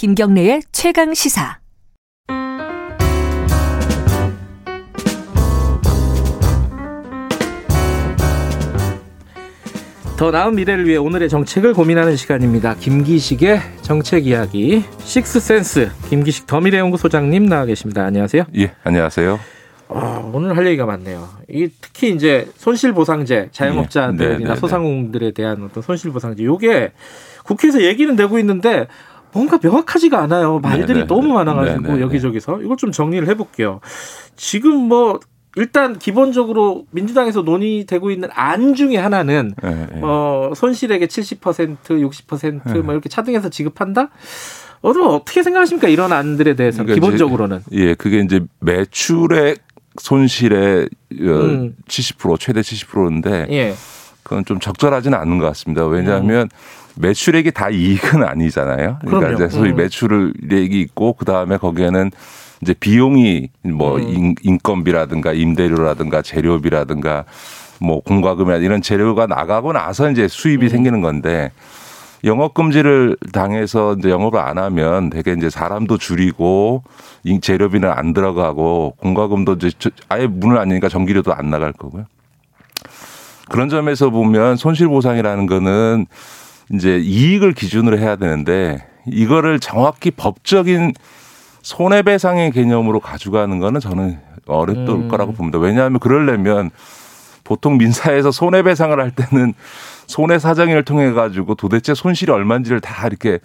김경래의 최강 시사. 더 나은 미래를 위해 오늘의 정책을 고민하는 시간입니다. 김기식의 정책 이야기 식스센스 김기식 더미래연구소장님 나와 계십니다. 안녕하세요. 예, 안녕하세요. 어, 오늘 할 얘기가 많네요. 이 특히 이제 손실보상제 자영업자들이나 예, 네, 네, 소상공들에 대한 어떤 손실보상제 요게 국회에서 얘기는 되고 있는데 뭔가 명확하지가 않아요. 말들이 네, 네, 너무 네. 많아가지고 네, 네, 여기저기서 이걸 좀 정리를 해볼게요. 지금 뭐 일단 기본적으로 민주당에서 논의되고 있는 안 중에 하나는 예, 예. 어, 손실액의 70%, 60%뭐 네. 이렇게 차등해서 지급한다? 오늘 어떻게 생각하십니까? 이런 안들에 대해서 그러니까 기본적으로는. 이제, 예, 그게 이제 매출의 손실의 어, 음. 70% 최대 70%인데 예. 그건 좀 적절하지는 않은 것 같습니다. 왜냐하면 매출액이 다 이익은 아니잖아요. 그러니까 그럼요. 이제 소위 음. 매출액이 있고 그 다음에 거기에는 이제 비용이 뭐 음. 인, 인건비라든가 임대료라든가 재료비라든가 뭐 공과금이나 이런 재료가 나가고 나서 이제 수입이 음. 생기는 건데 영업 금지를 당해서 이제 영업을 안 하면 되게 이제 사람도 줄이고 이 재료비는 안 들어가고 공과금도 이제 저- 아예 문을 안 여니까 전기료도 안 나갈 거고요. 그런 점에서 보면 손실보상이라는 거는 이제 이익을 기준으로 해야 되는데 이거를 정확히 법적인 손해배상의 개념으로 가져가는 거는 저는 어렵을 음. 거라고 봅니다. 왜냐하면 그러려면 보통 민사에서 손해배상을 할 때는 손해 사정인을 통해 가지고 도대체 손실이 얼마인지를 다 이렇게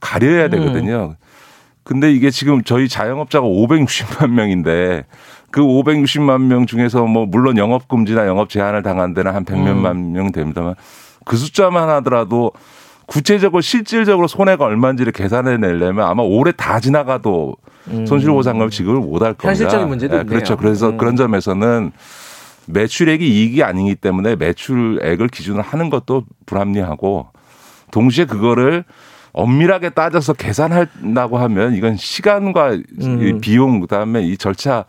가려야 되거든요. 근데 이게 지금 저희 자영업자가 560만 명인데 그 560만 명 중에서 뭐 물론 영업 금지나 영업 제한을 당한 데는 한 100몇만 명 됩니다만 그 숫자만 하더라도 구체적으로 실질적으로 손해가 얼마인지를 계산해 내려면 아마 올해 다 지나가도 손실보상금을 지급을 못할 겁니다. 현실적인 문제도 예, 그렇죠. 그래서 음. 그런 점에서는 매출액이 이익이 아니기 때문에 매출액을 기준으로 하는 것도 불합리하고 동시에 그거를 엄밀하게 따져서 계산한다고 하면 이건 시간과 음. 이 비용 그다음에 이 절차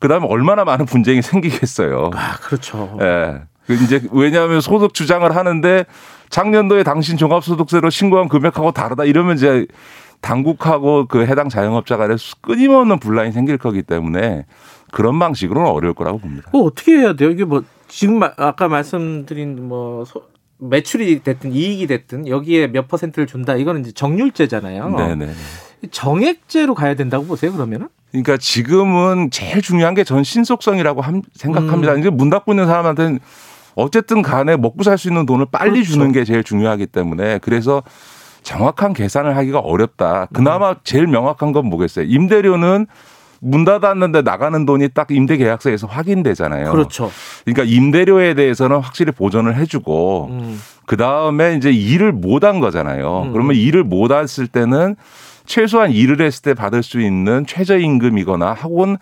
그다음에 얼마나 많은 분쟁이 생기겠어요. 아, 그렇죠. 예. 그 이제 왜냐하면 소득 주장을 하는데 작년도에 당신 종합소득세로 신고한 금액하고 다르다 이러면 이제 당국하고 그 해당 자영업자 간에 끊임없는 분란이 생길 거기 때문에 그런 방식으로는 어려울 거라고 봅니다. 그거 어떻게 해야 돼요? 이게 뭐 지금 마- 아까 말씀드린 뭐 소- 매출이 됐든 이익이 됐든 여기에 몇 퍼센트를 준다. 이거는 이제 정률제잖아요. 네네. 정액제로 가야 된다고 보세요. 그러면은? 그러니까 지금은 제일 중요한 게 전 신속성이라고 함- 생각합니다. 이제 문 닫고 있는 사람한테는 어쨌든 간에 먹고 살 수 있는 돈을 빨리 그렇죠. 주는 게 제일 중요하기 때문에 그래서 정확한 계산을 하기가 어렵다. 그나마 제일 명확한 건 뭐겠어요? 임대료는 문 닫았는데 나가는 돈이 딱 임대 계약서에서 확인되잖아요. 그렇죠. 그러니까 임대료에 대해서는 확실히 보전을 해주고 음. 그 다음에 이제 일을 못 한 거잖아요. 음. 그러면 일을 못 했을 때는 최소한 일을 했을 때 받을 수 있는 최저임금이거나 혹은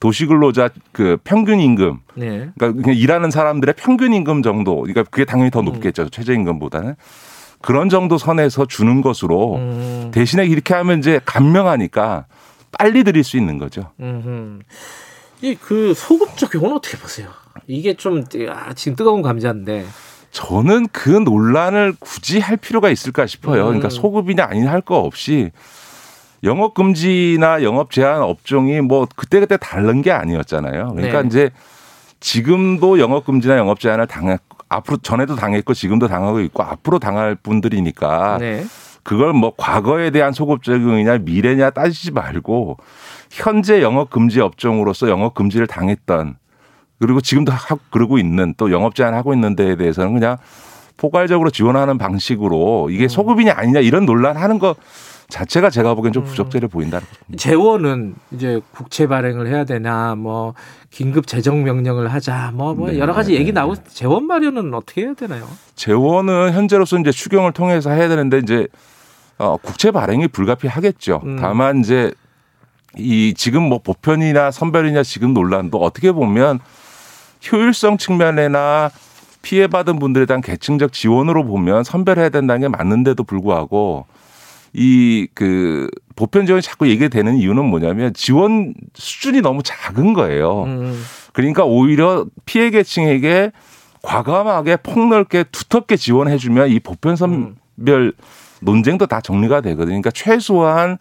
도시근로자 그 평균 임금, 네. 그러니까 그냥 일하는 사람들의 평균 임금 정도, 그러니까 그게 당연히 더 높겠죠. 최저임금보다는 그런 정도 선에서 주는 것으로 음. 대신에 이렇게 하면 이제 감명하니까 빨리 드릴 수 있는 거죠. 음. 이그 소급 적용은 어떻게 보세요? 이게 좀 아, 지금 뜨거운 감자인데. 저는 그 논란을 굳이 할 필요가 있을까 싶어요. 음. 그러니까 소급이냐 아니냐 할 거 없이 영업 금지나 영업 제한 업종이 뭐 그때그때 다른 게 아니었잖아요. 그러니까 네. 이제 지금도 영업 금지나 영업 제한을 당했 앞으로 전에도 당했고 지금도 당하고 있고 앞으로 당할 분들이니까 네. 그걸 뭐 과거에 대한 소급 적용이냐 미래냐 따지지 말고 현재 영업 금지 업종으로서 영업 금지를 당했던 그리고 지금도 하고 그러고 있는 또 영업 제한 하고 있는 데에 대해서는 그냥 포괄적으로 지원하는 방식으로 이게 소급이냐 아니냐 이런 논란하는 거 자체가 제가 보기엔 좀 부적절해 보인다는 겁니다. 재원은 이제 국채 발행을 해야 되나 뭐 긴급 재정 명령을 하자 뭐, 뭐 네, 여러 가지 네, 얘기 네. 나오고 재원 마련은 어떻게 해야 되나요? 재원은 현재로서 이제 추경을 통해서 해야 되는데 이제 어, 국채 발행이 불가피하겠죠. 음. 다만 이제 이 지금 뭐 보편이나 선별이냐 지금 논란도 어떻게 보면 효율성 측면이나 피해받은 분들에 대한 계층적 지원으로 보면 선별해야 된다는 게 맞는데도 불구하고 이 그 보편 지원이 자꾸 얘기되는 이유는 뭐냐면 지원 수준이 너무 작은 거예요. 음. 그러니까 오히려 피해 계층에게 과감하게 폭넓게 두텁게 지원해주면 이 보편 선 별 논쟁도 다 정리가 되거든요. 그러니까 최소한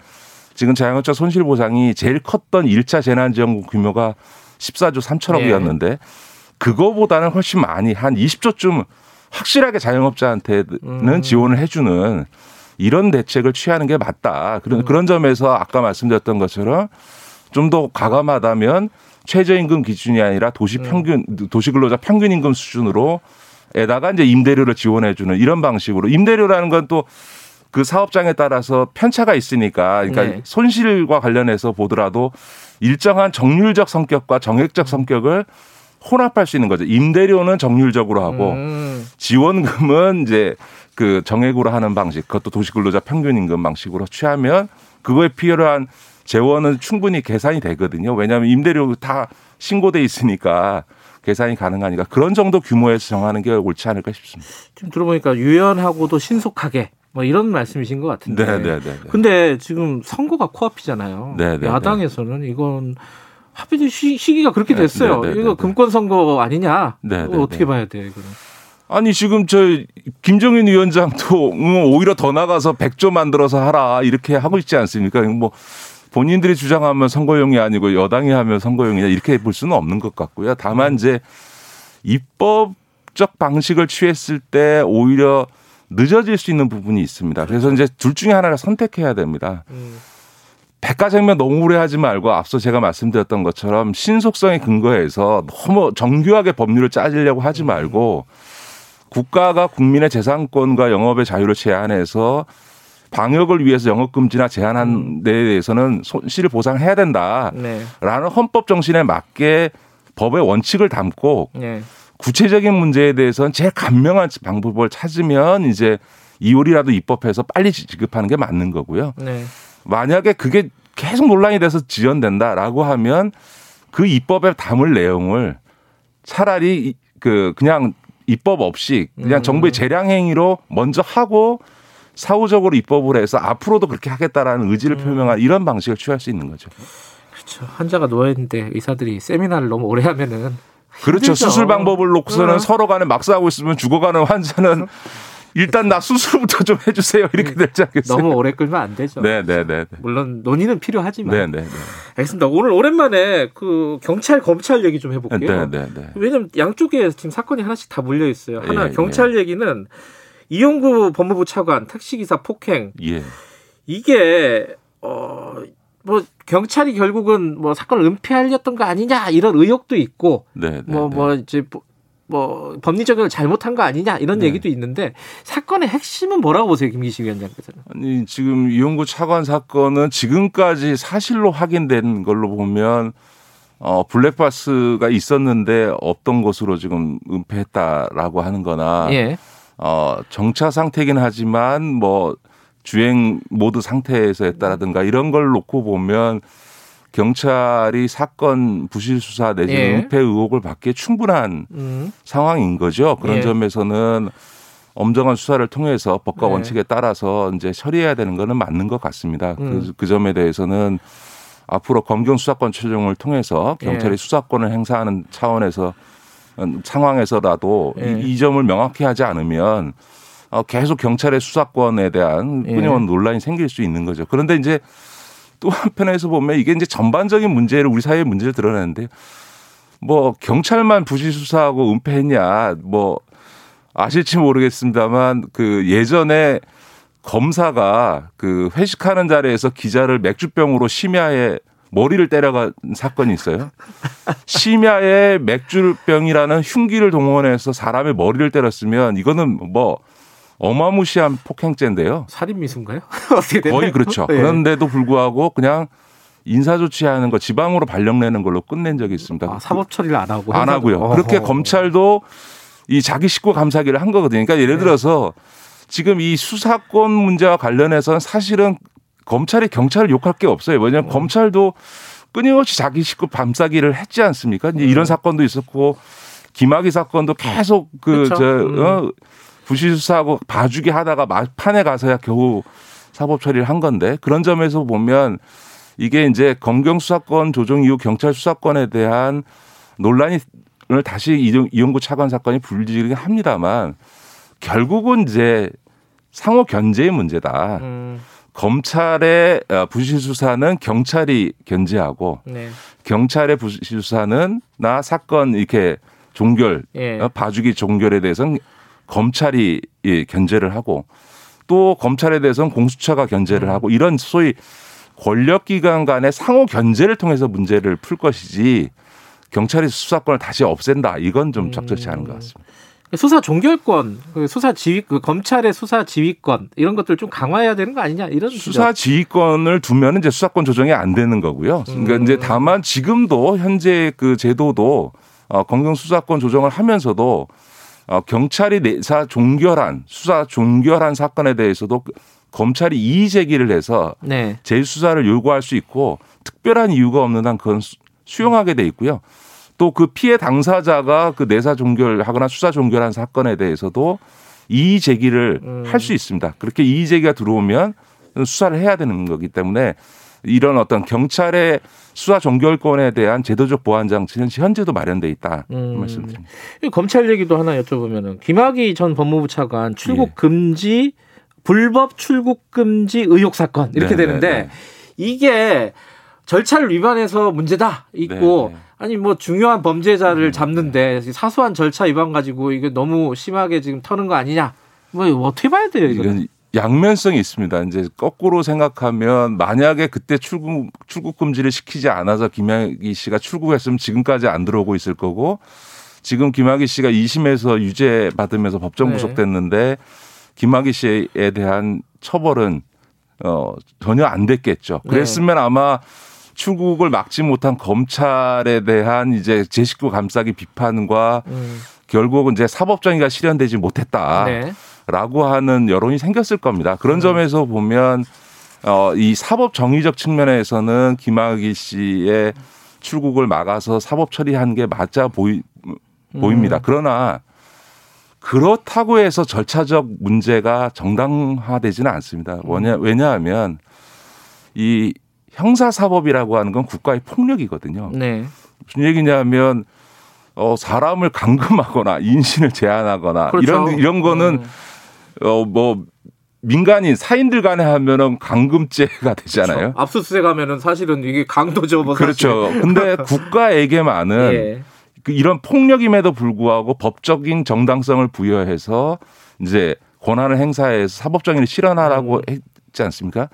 지금 자영업자 손실 보상이 제일 컸던 1차 재난지원금 규모가 14조 3천억이었는데 예. 그거보다는 훨씬 많이 한 20조쯤 확실하게 자영업자한테는 음. 지원을 해주는 이런 대책을 취하는 게 맞다. 그런 음. 그런 점에서 아까 말씀드렸던 것처럼 좀 더 과감하다면 최저임금 기준이 아니라 도시 음. 평균 도시 근로자 평균 임금 수준으로 에다가 이제 임대료를 지원해 주는 이런 방식으로 임대료라는 건 또 그 사업장에 따라서 편차가 있으니까 그러니까 네. 손실과 관련해서 보더라도 일정한 정률적 성격과 정액적 성격을 혼합할 수 있는 거죠. 임대료는 정률적으로 하고 음. 지원금은 이제 그 정액으로 하는 방식, 그것도 도시근로자 평균 임금 방식으로 취하면 그거에 필요한 재원은 충분히 계산이 되거든요. 왜냐하면 임대료 다 신고돼 있으니까 계산이 가능하니까 그런 정도 규모에서 정하는 게 옳지 않을까 싶습니다. 지금 들어보니까 유연하고도 신속하게 뭐 이런 말씀이신 것 같은데. 네, 네, 네. 네. 근데 지금 선거가 코앞이잖아요. 네, 네, 야당에서는 이건 하필 시, 시기가 그렇게 네, 됐어요. 네, 네, 이거. 금권 선거 아니냐? 네, 이거 네, 어떻게 네. 봐야 돼 이거는? 아니 지금 저 김정인 위원장도 응, 오히려 더 나가서 100조 만들어서 하라 이렇게 하고 있지 않습니까? 뭐 본인들이 주장하면 선거용이 아니고 여당이 하면 선거용이냐 이렇게 볼 수는 없는 것 같고요. 다만 이제 입법적 방식을 취했을 때 오히려 늦어질 수 있는 부분이 있습니다. 그래서 이제 둘 중에 하나를 선택해야 됩니다. 음. 백과장면 너무 오래 하지 말고 앞서 제가 말씀드렸던 것처럼 신속성에 근거해서 너무 정교하게 법률을 짜지려고 하지 말고 국가가 국민의 재산권과 영업의 자유를 제한해서 방역을 위해서 영업 금지나 제한한 데에 대해서는 손실을 보상해야 된다라는 네. 헌법 정신에 맞게 법의 원칙을 담고 네. 구체적인 문제에 대해서는 제일 간명한 방법을 찾으면 이제 이율이라도 입법해서 빨리 지급하는 게 맞는 거고요. 네. 만약에 그게 계속 논란이 돼서 지연된다라고 하면 그 입법에 담을 내용을 차라리 이- 그 그냥 입법 없이 그냥 음. 정부의 재량 행위로 먼저 하고 사후적으로 입법을 해서 앞으로도 그렇게 하겠다라는 의지를 음. 표명한 이런 방식을 취할 수 있는 거죠. 그렇죠. 환자가 누워 있는데 의사들이 세미나를 너무 오래 하면은 그렇죠. 힘들죠. 수술 방법을 놓고서는 응. 서로 간에 막 싸우고 있으면 죽어가는 환자는 일단 나 수술부터 좀 해주세요 이렇게 되지 않겠어요? 너무 오래 끌면 안 되죠. 네네네. 물론 논의는 필요하지만. 네네네. 알겠습니다. 오늘 오랜만에 그 경찰 검찰 얘기 좀 해볼게요. 네네네. 왜냐면 양쪽에 지금 사건이 하나씩 다 몰려 있어요. 하나 예, 경찰 얘기는 이용구 법무부 차관 택시기사 폭행 예. 이게 어. 뭐 경찰이 결국은 뭐 사건을 은폐하려던 거 아니냐 이런 의혹도 있고 네. 뭐뭐 이제 뭐- 뭐 법리 적용을 잘못한 거 아니냐 이런 네. 얘기도 있는데 사건의 핵심은 뭐라고 보세요 김기식 위원장께서는? 아니 지금 이용구 차관 사건은 지금까지 사실로 확인된 걸로 보면 어 블랙박스가 있었는데 없던 것으로 지금 은폐했다라고 하는거나 예. 어 정차 상태긴 하지만 뭐 주행 모드 상태에서 했다라든가 이런 걸 놓고 보면 경찰이 사건 부실 수사 내지 예. 은폐 의혹을 받기에 충분한 음. 상황인 거죠. 그런 예. 점에서는 엄정한 수사를 통해서 법과 네. 원칙에 따라서 이제 처리해야 되는 거는 맞는 것 같습니다. 음. 그, 그 점에 대해서는 앞으로 검경 수사권 최종을 통해서 경찰이 예. 수사권을 행사하는 차원에서 음, 상황에서라도 예. 이, 이 점을 명확히 하지 않으면 어, 계속 경찰의 수사권에 대한 예. 끊임없는 논란이 생길 수 있는 거죠. 그런데 이제 또 한편에서 보면 이게 이제 전반적인 문제를 우리 사회의 문제를 드러내는데 뭐 경찰만 부실 수사하고 은폐했냐 뭐 아실지 모르겠습니다만 그 예전에 검사가 그 회식하는 자리에서 기자를 맥주병으로 심야에 머리를 때려간 사건이 있어요. 심야에 맥주병이라는 흉기를 동원해서 사람의 머리를 때렸으면 이거는 뭐 어마무시한 폭행죄인데요. 살인 미수인가요? 어떻게 되나요? 거의 그렇죠. 예. 그런데도 불구하고 그냥 인사 조치하는 거 지방으로 발령내는 걸로 끝낸 적이 있습니다. 아, 사법 처리를 안 하고 안 하고요. 행사도. 그렇게 어허. 검찰도 이 자기 식구 감사기를 한 거거든요. 그러니까 예를 네. 들어서 지금 이 수사권 문제와 관련해서는 사실은 검찰이 경찰을 욕할 게 없어요. 왜냐하면 어. 검찰도 끊임없이 자기 식구 감싸기를 했지 않습니까? 이제 음. 이런 사건도 있었고 김학의 사건도 계속 그 그렇죠. 저 음. 어, 부실 수사하고 봐주기 하다가 막판에 가서야 겨우 사법 처리를 한 건데 그런 점에서 보면 이게 이제 검경 수사권 조정 이후 경찰 수사권에 대한 논란이 을 다시 이용- 이용구 차관 사건이 불지르긴 합니다만 결국은 이제 상호 견제의 문제다. 음, 검찰의 어, 부실 수사는 경찰이 견제하고 네. 경찰의 부실 수사는 나 사건 이렇게 종결 예. 어, 봐주기 종결에 대해서는 검찰이 예, 견제를 하고 또 검찰에 대해서는 공수처가 견제를 음. 하고 이런 소위 권력기관 간의 상호 견제를 통해서 문제를 풀 것이지 경찰이 수사권을 다시 없앤다 이건 좀 적절치 않은 것 같습니다. 수사 종결권, 그 수사 지휘, 그 검찰의 수사 지휘권 이런 것들 좀 강화해야 되는 거 아니냐 이런 수사 지휘권을 두면 이제 수사권 조정이 안 되는 거고요. 그러니까 음. 이제 다만 지금도 현재 그 제도도 어, 검경 수사권 조정을 하면서도 어, 경찰이 내사 종결한 수사 종결한 사건에 대해서도 그 검찰이 이의 제기를 해서 네. 재수사를 요구할 수 있고 특별한 이유가 없는 한 그건 수- 수용하게 돼 있고요. 또 그 피해 당사자가 그 내사 종결하거나 수사 종결한 사건에 대해서도 이의 제기를 음. 할수 있습니다. 그렇게 이의 제기가 들어오면 수사를 해야 되는 거기 때문에 이런 어떤 경찰의 수사 종결권에 대한 제도적 보완 장치는 현재도 마련돼 있다 음. 말씀드립니다. 이 검찰 얘기도 하나 여쭤보면은 김학의 전 법무부 차관 출국 예. 금지 불법 출국 금지 의혹 사건 이렇게 네, 되는데 네, 네. 이게 절차를 위반해서 문제다 있고 네, 네. 아니 뭐 중요한 범죄자를 잡는데 사소한 절차 위반 가지고 이게 너무 심하게 지금 터는 거 아니냐 뭐 어떻게 봐야 돼요 이거 이건 양면성이 있습니다. 이제 거꾸로 생각하면 만약에 그때 출국 출국 금지를 시키지 않아서 김학의 씨가 출국했으면 지금까지 안 들어오고 있을 거고 지금 김학의 씨가 2심에서 유죄 받으면서 법정 네. 구속됐는데 김학의 씨에 대한 처벌은 어 전혀 안 됐겠죠. 네. 그랬으면 아마 출국을 막지 못한 검찰에 대한 이제 제 식구 감싸기 비판과 음, 결국은 이제 사법정의가 실현되지 못했다. 네. 라고 하는 여론이 생겼을 겁니다. 그런 점에서 보면 어, 이 사법 정의적 측면에서는 김학의 씨의 출국을 막아서 사법 처리한 게 맞아 보이, 보입니다. 그러나 그렇다고 해서 절차적 문제가 정당화되지는 않습니다. 왜냐, 왜냐하면 이 형사사법이라고 하는 건 국가의 폭력이거든요. 네. 무슨 얘기냐면 어 사람을 감금하거나 인신을 제한하거나 그렇죠. 이런 이런 거는 어뭐 민간인 사인들 간에 하면은 감금죄가 되잖아요. 그렇죠. 압수수색 하면은 사실은 이게 강도죠 뭐 그렇죠. 근데 국가에게만은 예. 그 이런 폭력임에도 불구하고 법적인 정당성을 부여해서 이제 권한을 행사해서 사법정의를 실현하라고 음. 했지 않습니까?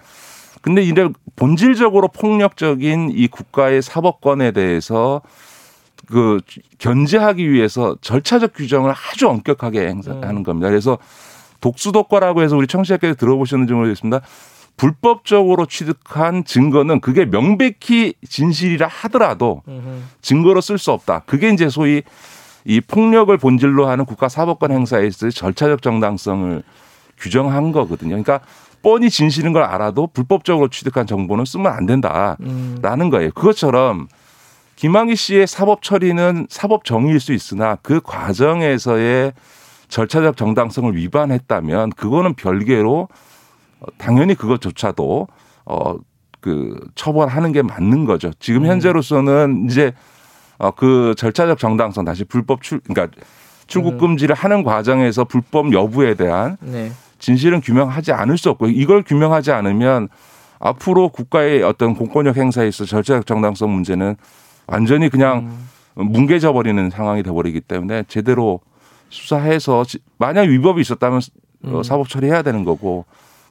근데 이래 본질적으로 폭력적인 이 국가의 사법권에 대해서 그 견제하기 위해서 절차적 규정을 아주 엄격하게 행사하는 음. 겁니다. 그래서 독수독과라고 해서 우리 청취자께서 들어보셨는지 모르겠습니다. 불법적으로 취득한 증거는 그게 명백히 진실이라 하더라도. 증거로 쓸 수 없다. 그게 이제 소위 이 폭력을 본질로 하는 국가 사법권 행사에 있어서 절차적 정당성을 규정한 거거든요. 그러니까 뻔히 진실인 걸 알아도 불법적으로 취득한 정보는 쓰면 안 된다라는 음. 거예요. 그것처럼 김학의 씨의 사법 처리는 사법 정의일 수 있으나 그 과정에서의 절차적 정당성을 위반했다면 그거는 별개로 어, 당연히 그것조차도 어 그 처벌하는 게 맞는 거죠. 지금 현재로서는 이제 어그 절차적 정당성 다시 불법 출 그러니까 출국 금지를 하는 과정에서 불법 여부에 대한 네. 진실은 규명하지 않을 수 없고 이걸 규명하지 않으면 앞으로 국가의 어떤 공권력 행사에 있어 절차적 정당성 문제는 완전히 그냥 뭉개져 버리는 상황이 돼 버리기 때문에 제대로 수사해서 지- 만약 위법이 있었다면 어, 사법 처리해야 되는 거고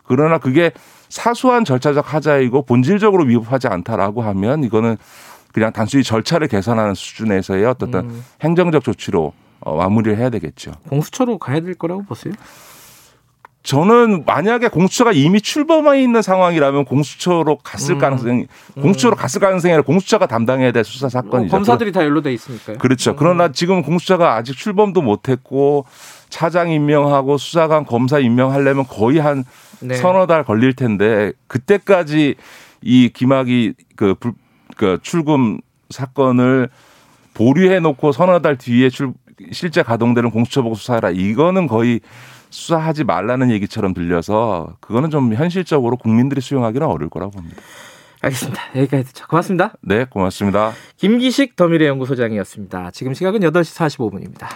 그러나 그게 사소한 절차적 하자이고 본질적으로 위법하지 않다라고 하면 이거는 그냥 단순히 절차를 개선하는 수준에서의 어떤 음. 행정적 조치로 어, 마무리를 해야 되겠죠. 공수처로 가야 될 거라고 보세요? 저는 만약에 공수처가 이미 출범해 있는 상황이라면 공수처로 갔을 음. 가능성이 공수처로 갔을 가능성이 아니라 공수처가 담당해야 될 수사 어, 사건이죠. 검사들이 다 연루돼 있으니까요. 그렇죠. 그러나 지금 공수처가 아직 출범도 못했고 차장 임명하고 수사관 검사 임명하려면 거의 한 네. 서너 달 걸릴 텐데 그때까지 이 김학이 그, 불, 그 출금 사건을 보류해 놓고 서너 달 뒤에 출, 실제 가동되는 공수처 보고 수사하라 이거는 거의 수사하지 말라는 얘기처럼 들려서 그거는 좀 현실적으로 국민들이 수용하기는 어려울 거라고 봅니다. 알겠습니다. 여기까지 듣죠. 고맙습니다. 네, 고맙습니다. 김기식 더미래 연구소장이었습니다. 지금 시각은 8시 45분입니다.